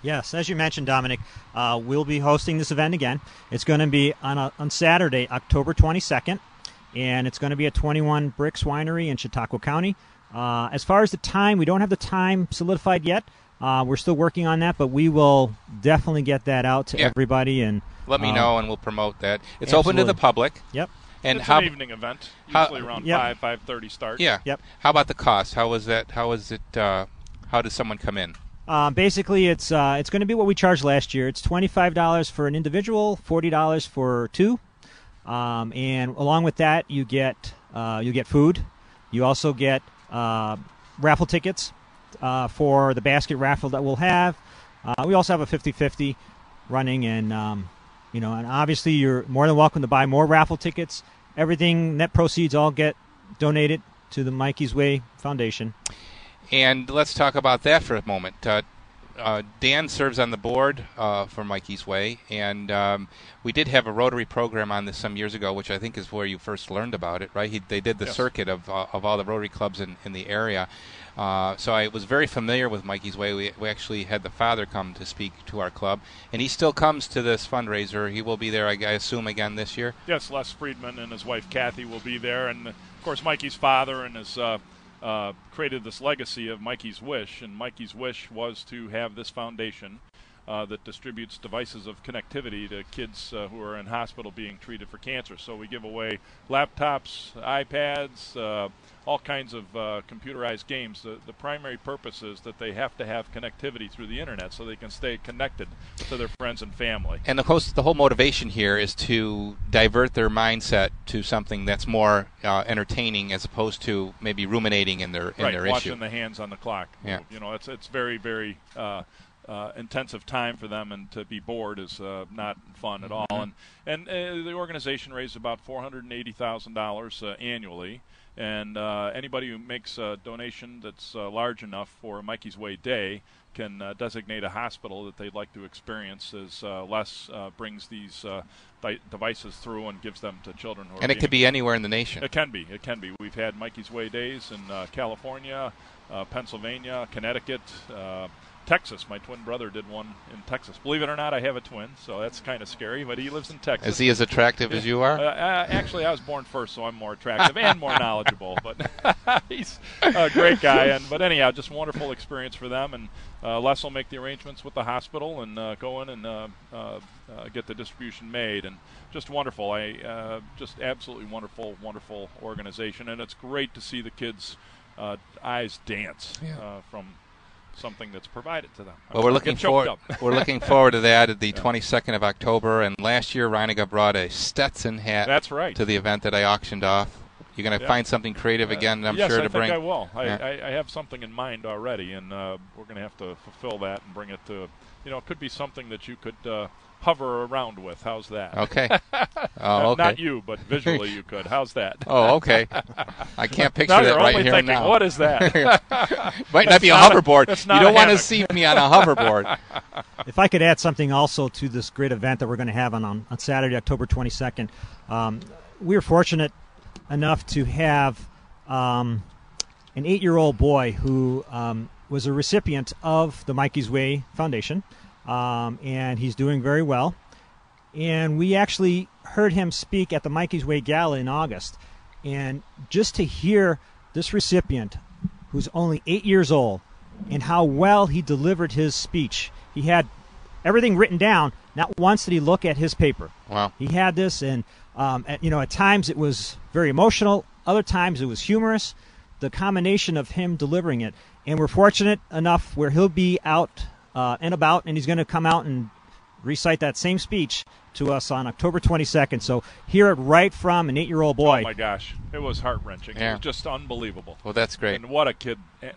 Yes, as you mentioned, Domenic, uh, we'll be hosting this event again. It's going to be on a, on Saturday, October 22nd, and it's going to be at 21 Brix Winery in Chautauqua County. Uh, as far as the time, we don't have the time solidified yet. Uh, we're still working on that, but we will definitely get that out to Yeah. everybody. And Let me uh, know, and we'll promote that. It's open to the public. Yep. And it's how an evening event, how- usually around Yep. five five thirty start. Yeah. Yep. How about the cost? How was that? How was it? Uh, how does someone come in? Uh, basically, it's uh, it's going to be what we charged last year. It's twenty five dollars for an individual, forty dollars for two, um, and along with that, you get uh, you get food. You also get uh, raffle tickets uh, for the basket raffle that we'll have. Uh, we also have a 50-50 running, and um, you know, and obviously, you're more than welcome to buy more raffle tickets. Everything net proceeds all get donated to the Mikey's Way Foundation. And let's talk about that for a moment. Uh, uh, Dan serves on the board uh, for Mikey's Way, and um, we did have a Rotary program on this some years ago, which I think is where you first learned about it, right? He, they did the Yes. circuit of, uh, of all the Rotary clubs in, in the area. Uh, so I was very familiar with Mikey's Way. We, we actually had the father come to speak to our club, and he still comes to this fundraiser. He will be there, I, I assume, again this year. Yes, Les Friedman and his wife Kathy will be there, and of course Mikey's father and his uh, uh, created this legacy of Mikey's Wish, and Mikey's Wish was to have this foundation uh, that distributes devices of connectivity to kids uh, who are in hospital being treated for cancer. So we give away laptops, iPads, uh, all kinds of uh, computerized games. The, the primary purpose is that they have to have connectivity through the internet so they can stay connected to their friends and family. And the host, the whole motivation here is to divert their mindset to something that's more uh, entertaining, as opposed to maybe ruminating in their in right, their watching issue. the hands on the clock. Yeah. You know, it's it's very very uh, intensive time for them, and to be bored is uh, not fun at all. Mhm. And and uh, the organization raised about four hundred and eighty thousand dollars uh, annually. And uh, anybody who makes a donation that's uh, large enough for Mikey's Way Day can uh, designate a hospital that they'd like to experience as uh, Les uh, brings these uh, di- devices through and gives them to children who are And it being could be anywhere in the nation. it can be. It can be. We've had Mikey's Way days in uh, California, uh, Pennsylvania, Connecticut, uh, Texas. My twin brother did one in Texas. Believe it or not, I have a twin, so that's kind of scary. But he lives in Texas. Is he as attractive as you are? Uh, uh, actually, I was born first, so I'm more attractive and more knowledgeable. But he's a great guy. And but anyhow, just wonderful experience for them. And uh, Les will make the arrangements with the hospital and uh, go in and uh, uh, uh, get the distribution made. And just wonderful. I uh, just absolutely wonderful, wonderful organization. And it's great to see the kids' uh, eyes dance Yeah. uh, from something that's provided to them. Well, we're looking forward. we're looking forward to that at the 22nd of October. And last year, Reininga brought a Stetson hat. That's right. To the event that I auctioned off. You're going to Yeah. find something creative Uh, again. I'm yes, sure to think bring. I will. I, Yeah. I, I have something in mind already, and uh, we're going to have to fulfill that and bring it to. You know, it could be something that you could uh, hover around with. How's that? Okay. Oh, Not- okay. Not you, but visually you could. How's that? Oh, okay. I can't picture Now that you're right only here thinking, now. What is that? Might not That's be a not hoverboard. that's You don't wanna see me on a hoverboard. If I could add something also to this great event that we're going to have on, on, on Saturday, October 22nd, um, we were fortunate enough to have um, an eight year old boy who um, was a recipient of the Mikey's Way Foundation, um, and he's doing very well. And we actually heard him speak at the Mikey's Way Gala in August. And just to hear this recipient, who's only eight years old, and how well he delivered his speech. He had everything written down. Not once did he look at his paper. Wow. He had this, and um, at, you know, at times it was very emotional. Other times it was humorous. The combination of him delivering it, and we're fortunate enough where he'll be out uh, and about, and he's going to come out and recite that same speech to us on October 22nd. So hear it right from an eight-year-old boy. Oh my gosh, it was heart wrenching. It Yeah. was just unbelievable. Well, that's great. And what a kid uh,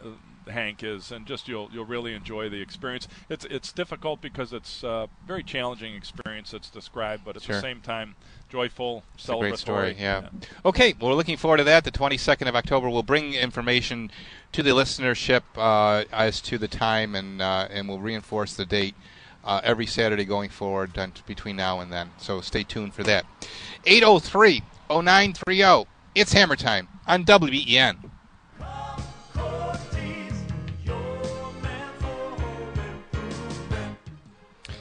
Hank is, and just you'll you'll really enjoy the experience. It's it's difficult because it's a very challenging experience that's described, but at Sure. the same time joyful, It's celebratory. great story, yeah. Okay, well, we're looking forward to that. The 22nd of October, we'll bring information to the listenership uh, as to the time, and uh, and we'll reinforce the date uh, every Saturday going forward and between now and then. So stay tuned for that. 803 0930. It's Hammer Time on WBEN.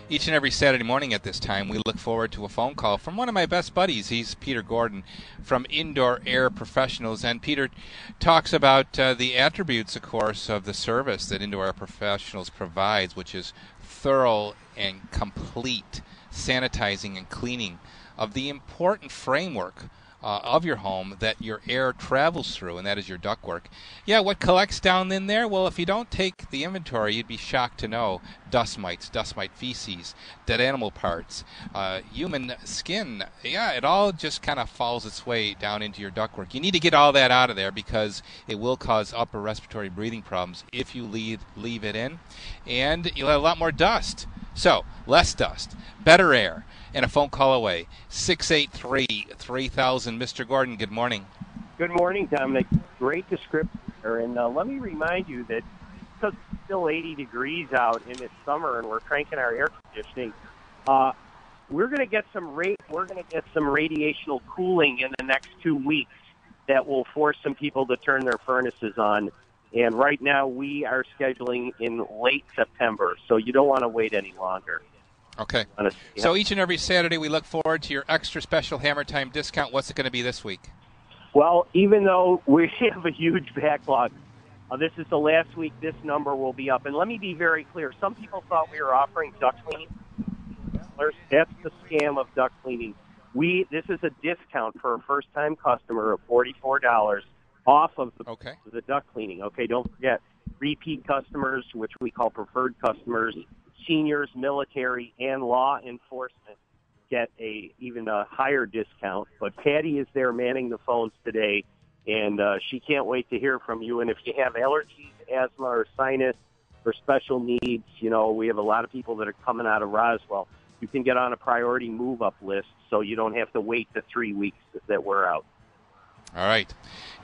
Each and every Saturday morning at this time, we look forward to a phone call from one of my best buddies. He's Peter Gordon from Indoor Air Professionals. And Peter talks about uh, the attributes, of course, of the service that Indoor Air Professionals provides, which is thorough and complete sanitizing and cleaning of the important framework uh, of your home that your air travels through, and that is your ductwork. Yeah, what collects down in there? Well, if you don't take the inventory, you'd be shocked to know dust mites, dust mite feces, dead animal parts, uh, human skin. Yeah, it all just kind of falls its way down into your ductwork. You need to get all that out of there because it will cause upper respiratory breathing problems if you leave leave it in, and you'll have a lot more dust. So, less dust, better air, and a phone call away. 683 3000. Mr. Gordon, good morning. Good morning, Domenic. Great description. And uh, let me remind you that it's still 80 degrees out and it's summer and we're cranking our air conditioning, uh, we're going to get some rate. We're going to get some radiational cooling in the next two weeks that will force some people to turn their furnaces on. And right now, we are scheduling in late September, so you don't want to wait any longer. Okay. So each and every Saturday, we look forward to your extra special Hammer Time discount. What's it going to be this week? Well, even though we have a huge backlog, uh, this is the last week this number will be up. And let me be very clear. Some people thought we were offering duck cleaning. That's the scam of duck cleaning. We this is a discount for a first time customer of forty four dollars off of the, okay. the duct cleaning. Okay, don't forget repeat customers, which we call preferred customers, seniors, military, and law enforcement get a even a higher discount. But Patty is there manning the phones today, and uh, she can't wait to hear from you. And if you have allergies, asthma, or sinus, or special needs, you know we have a lot of people that are coming out of Roswell. You can get on a priority move up list, so you don't have to wait the three weeks that we're out. All right.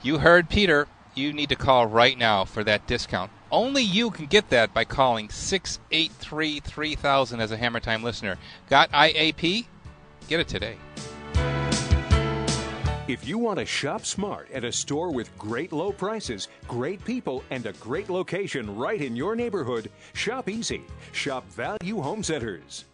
You heard Peter. You need to call right now for that discount. Only you can get that by calling 683 3000 as a Hammer Time listener. Got IAP? Get it today. If you want to shop smart at a store with great low prices, great people, and a great location right in your neighborhood, shop easy. Shop Value Home Centers.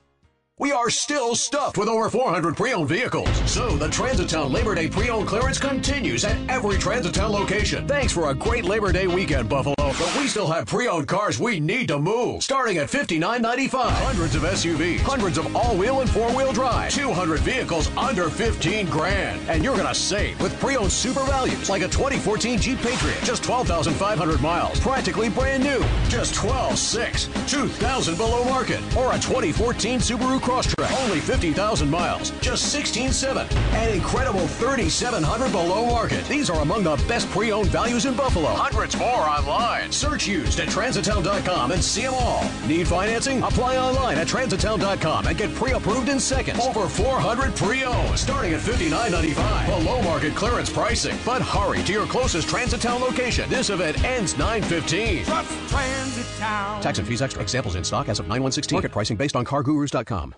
We are still stuffed with over 400 pre-owned vehicles. So the Transit Town Labor Day pre-owned clearance continues at every Transit Town location. Thanks for a great Labor Day weekend, Buffalo. But we still have pre-owned cars we need to move. Starting at $59.95. Hundreds of SUVs, hundreds of all-wheel and four-wheel drive, 200 vehicles under 15 grand. And you're gonna save with pre-owned super values like a 2014 Jeep Patriot, just 12,500 miles, practically brand new, just 12.6, 2,000 below market, or a 2014 Subaru Crosstrek, only 50,000 miles, just 16.7, and incredible 3,700 below market. These are among the best pre-owned values in Buffalo. Hundreds more online. Search used at transitowne.com and see them all. Need financing? Apply online at transitowne.com and get pre-approved in seconds. Over 400 pre-owned, starting at $59.95. Below market clearance pricing. But hurry to your closest Transitowne location. This event ends 9:15. Transit Town. Tax and fees extra. Examples in stock as of 9116. Market pricing based on cargurus.com.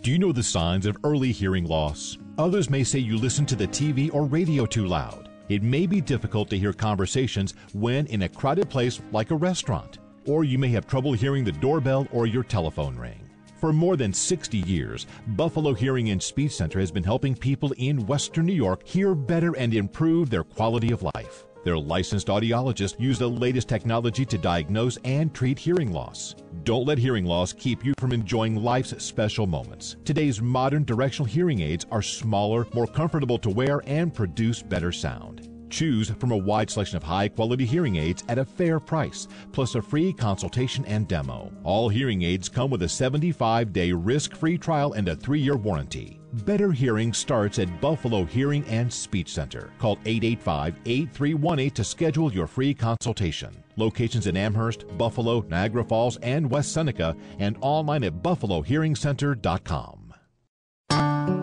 Do you know the signs of early hearing loss? Others may say you listen to the TV or radio too loud. It may be difficult to hear conversations when in a crowded place like a restaurant, or you may have trouble hearing the doorbell or your telephone ring. For more than 60 years, Buffalo Hearing and Speech Center has been helping people in Western New York hear better and improve their quality of life. Their licensed audiologists use the latest technology to diagnose and treat hearing loss. Don't let hearing loss keep you from enjoying life's special moments. Today's modern directional hearing aids are smaller, more comfortable to wear, and produce better sound. Choose from a wide selection of high quality hearing aids at a fair price, plus a free consultation and demo. All hearing aids come with a 75 day risk free trial and a three year warranty. Better hearing starts at Buffalo Hearing and Speech Center. Call 885 8318 to schedule your free consultation. Locations in Amherst, Buffalo, Niagara Falls, and West Seneca, and online at buffalohearingcenter.com.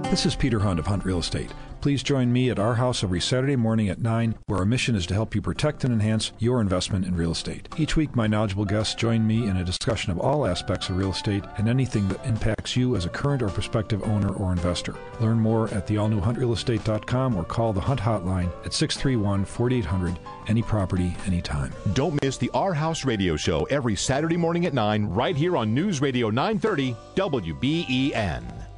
This is Peter Hunt of Hunt Real Estate. Please join me at our house every Saturday morning at 9, where our mission is to help you protect and enhance your investment in real estate. Each week, my knowledgeable guests join me in a discussion of all aspects of real estate and anything that impacts you as a current or prospective owner or investor. Learn more at theallnewhuntrealestate.com or call the Hunt Hotline at 631 4800, any property, anytime. Don't miss the Our House Radio Show every Saturday morning at 9, right here on News Radio 930 WBEN.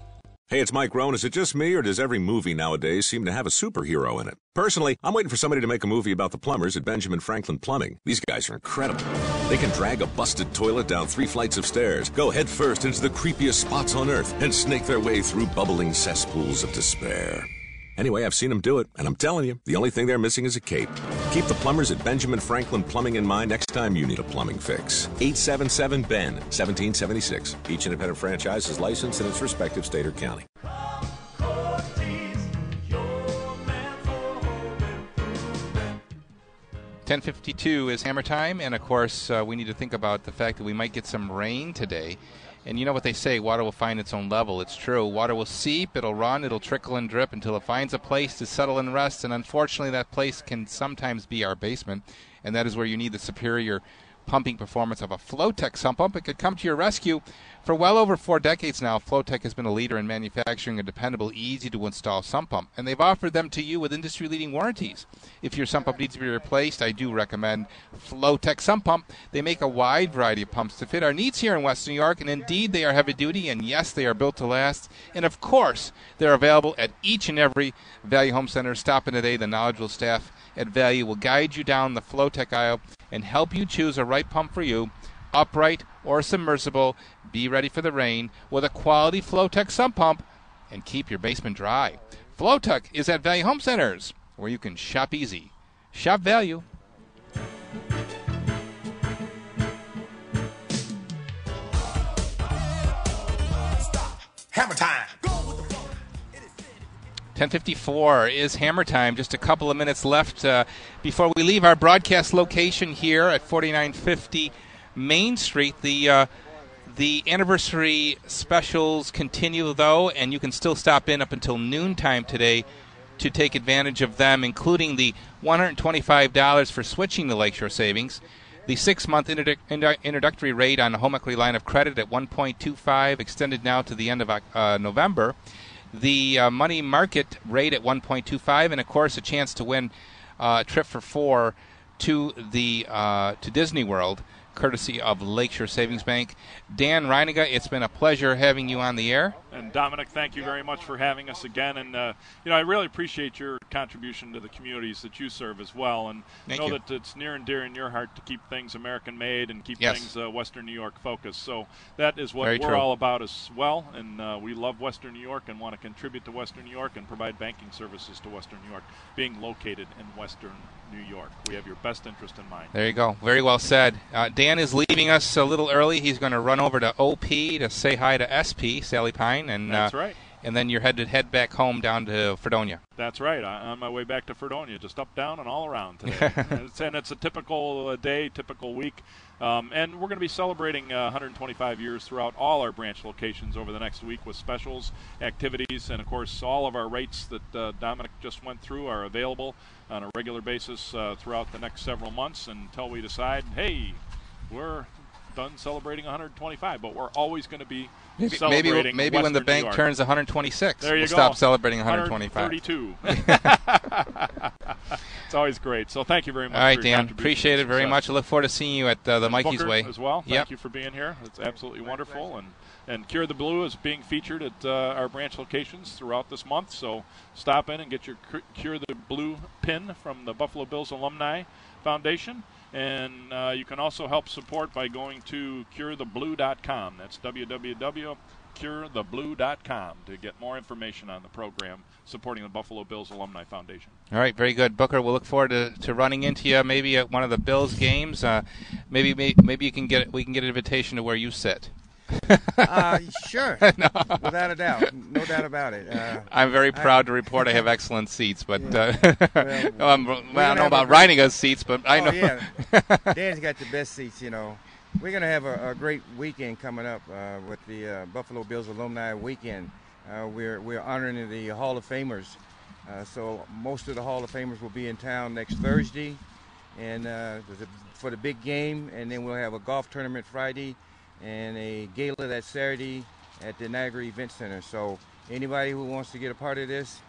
Hey, it's Mike Rohn. Is it just me, or does every movie nowadays seem to have a superhero in it? Personally, I'm waiting for somebody to make a movie about the plumbers at Benjamin Franklin Plumbing. These guys are incredible. They can drag a busted toilet down three flights of stairs, go headfirst into the creepiest spots on earth, and snake their way through bubbling cesspools of despair. Anyway, I've seen them do it, and I'm telling you, the only thing they're missing is a cape. Keep the plumbers at Benjamin Franklin Plumbing in mind next time you need a plumbing fix. 877 Ben, 1776. Each independent franchise is licensed in its respective state or county. 1052 is hammer time, and of course, uh, we need to think about the fact that we might get some rain today. And you know what they say water will find its own level. It's true. Water will seep, it'll run, it'll trickle and drip until it finds a place to settle and rest. And unfortunately, that place can sometimes be our basement. And that is where you need the superior pumping performance of a Flotec sump pump. It could come to your rescue. For well over four decades now, Flotec has been a leader in manufacturing a dependable, easy to install sump pump, and they've offered them to you with industry leading warranties. If your sump pump needs to be replaced, I do recommend Flotec sump pump. They make a wide variety of pumps to fit our needs here in West New York, and indeed they are heavy duty, and yes, they are built to last. And of course, they're available at each and every Value Home Center. Stop in today. The knowledgeable staff at Value will guide you down the Flotec aisle and help you choose a right pump for you, upright or submersible. Be ready for the rain with a quality Flotec sump pump and keep your basement dry. Flotec is at Value Home Centers, where you can shop easy. Shop value. Hammer time. 1054 is hammer time. Just a couple of minutes left uh, before we leave our broadcast location here at 4950 Main Street. The uh, the anniversary specials continue though, and you can still stop in up until noontime today to take advantage of them, including the $125 for switching to Lakeshore Savings, the six-month introdu- introductory rate on a home equity line of credit at 1.25, extended now to the end of uh, November the uh, money market rate at 1.25, and of course a chance to win uh, a trip for four to the uh, to Disney World, courtesy of Lakeshore Savings Bank. Dan Reininga, it's been a pleasure having you on the air. And Domenic, thank you very much for having us again. And uh, you know, I really appreciate your contribution to the communities that you serve as well. And Thank know you. that it's near and dear in your heart to keep things American-made and keep Yes. things uh, Western New York focused. So that is what Very we're true. all about as well. And uh, we love Western New York and want to contribute to Western New York and provide banking services to Western New York, being located in Western New York. We have your best interest in mind. There you go. Very well said. Uh, Dan is leaving us a little early. He's going to run over to OP to say hi to SP, Sally Pine, and That's uh, right. And then you're headed head back home down to Fredonia. That's right. I, on my way back to Fredonia, just up, down, and all around today. and, it's, and it's a typical uh, day, typical week. Um, and we're going to be celebrating uh, 125 years throughout all our branch locations over the next week with specials, activities, and of course, all of our rates that uh, Domenic just went through are available on a regular basis uh, throughout the next several months until we decide, hey, we're done celebrating 125, but we're always going to be Maybe, maybe, celebrating maybe when the bank turns 126, There you we'll go. stop celebrating 125. 132. it's always great. So thank you very much. All right, Dan. Appreciate it very much. I look forward to seeing you at uh, the And Mikey's Booker Way. as well. Thank Yep. you for being here. It's absolutely wonderful, and and Cure the Blue is being featured at uh, our branch locations throughout this month. So stop in and get your Cure the Blue pin from the Buffalo Bills Alumni Foundation. And uh, you can also help support by going to curetheblue.com. That's www.curetheblue.com to get more information on the program supporting the Buffalo Bills Alumni Foundation. All right, very good, Booker. We'll look forward to, to running into you maybe at one of the Bills games. Uh, maybe, maybe maybe you can get we can get an invitation to where you sit. uh, sure, without a doubt, no doubt about it. Uh, I'm very I- proud to report I have excellent seats, but uh, Well, well, I don't know about riding us seats, but I oh, know. yeah, Dan's got the best seats. You know, we're gonna have a, a great weekend coming up uh, with the uh, Buffalo Bills Alumni Weekend. Uh, we're we're honoring the Hall of Famers. Uh, so most of the Hall of Famers will be in town next Thursday, and uh, for the big game, and then we'll have a golf tournament Friday, and a gala that Saturday at the Niagara Event Center. So anybody who wants to get a part of this,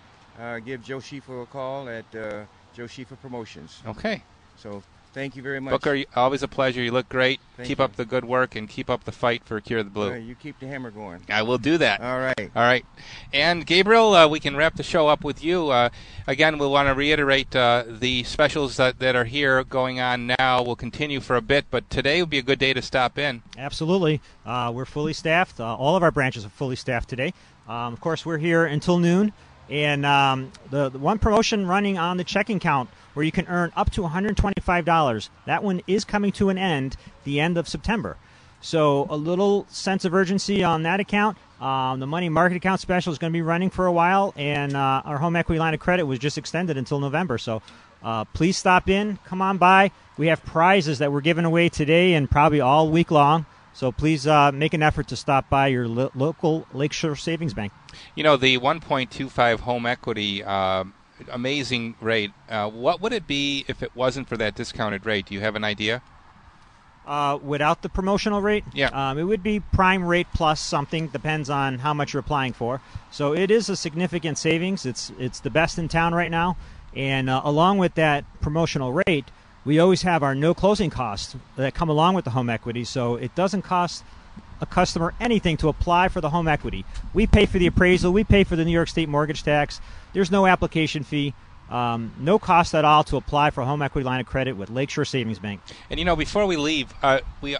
uh, give Joe Schiefer a call at uh, Joe Schiefer Promotions. Okay. So thank you very much. Booker, always a pleasure. You look great. Thank keep you. up the good work and keep up the fight for Cure the Blue. You keep the hammer going. I will do that. All right. All right. And Gabriel, uh, we can wrap the show up with you. Uh, again, we want to reiterate uh, the specials that, that are here going on now will continue for a bit, but today would be a good day to stop in. Absolutely. Uh, we're fully staffed. Uh, all of our branches are fully staffed today. Um, of course, we're here until noon. And um, the, the one promotion running on the checking count where you can earn up to $125, that one is coming to an end the end of September. So a little sense of urgency on that account. Um, the money market account special is going to be running for a while, and uh, our home equity line of credit was just extended until November. So uh, please stop in, come on by. We have prizes that we're giving away today and probably all week long. So please uh, make an effort to stop by your lo- local Lakeshore Savings Bank. You know, the 1.25 home equity, uh, amazing rate. Uh, what would it be if it wasn't for that discounted rate? Do you have an idea? Uh, without the promotional rate, yeah, um, it would be prime rate plus something. Depends on how much you're applying for. So it is a significant savings. It's it's the best in town right now. And uh, along with that promotional rate, we always have our no closing costs that come along with the home equity. So it doesn't cost a customer anything to apply for the home equity. We pay for the appraisal. We pay for the New York State mortgage tax. There's no application fee. Um, no cost at all to apply for a home equity line of credit with Lakeshore Savings Bank. And you know, before we leave, uh, we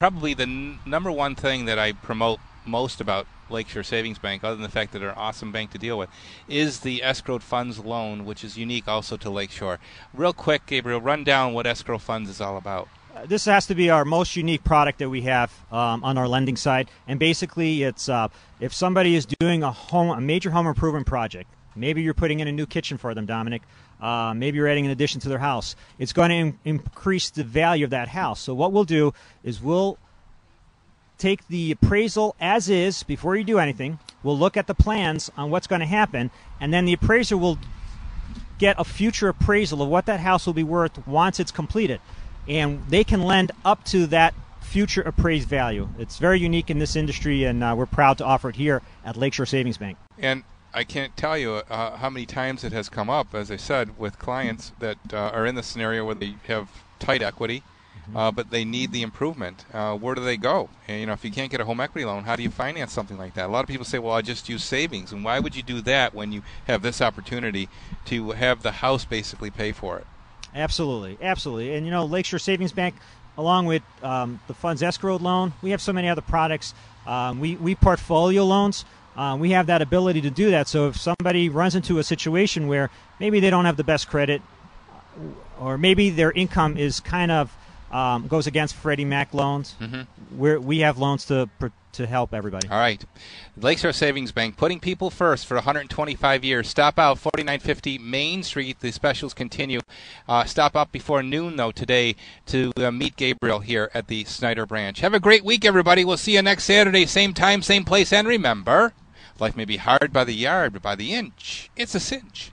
probably the n- number one thing that I promote most about Lakeshore Savings Bank, other than the fact that they're an awesome bank to deal with, is the escrowed funds loan, which is unique also to Lakeshore. Real quick, Gabriel, run down what escrow funds is all about. Uh, this has to be our most unique product that we have um, on our lending side. And basically, it's uh, if somebody is doing a home, a major home improvement project. Maybe you're putting in a new kitchen for them, Domenic. Uh, maybe you're adding an addition to their house. It's going to in- increase the value of that house. So what we'll do is we'll take the appraisal as is before you do anything. We'll look at the plans on what's going to happen, and then the appraiser will get a future appraisal of what that house will be worth once it's completed. And they can lend up to that future appraised value. It's very unique in this industry, and uh, we're proud to offer it here at Lakeshore Savings Bank. And I can't tell you uh, how many times it has come up, as I said, with clients that uh, are in the scenario where they have tight equity, uh, but they need the improvement. Uh, where do they go? And, you know, if you can't get a home equity loan, how do you finance something like that? A lot of people say, "Well, I just use savings," and why would you do that when you have this opportunity to have the house basically pay for it? Absolutely, absolutely. And you know, Lakeshore Savings Bank, along with um, the funds escrowed loan, we have so many other products. Um, we we portfolio loans. Uh, we have that ability to do that. So if somebody runs into a situation where maybe they don't have the best credit, or maybe their income is kind of um, goes against Freddie Mac loans, Mhm. we're, we have loans to to help everybody. All right. Lakeshore Savings Bank, putting people first for 125 years. Stop out 4950 Main Street. The specials continue. Uh, stop out before noon, though, today to uh, meet Gabriel here at the Snyder branch. Have a great week, everybody. We'll see you next Saturday, same time, same place. And remember, life may be hard by the yard, but by the inch, it's a cinch.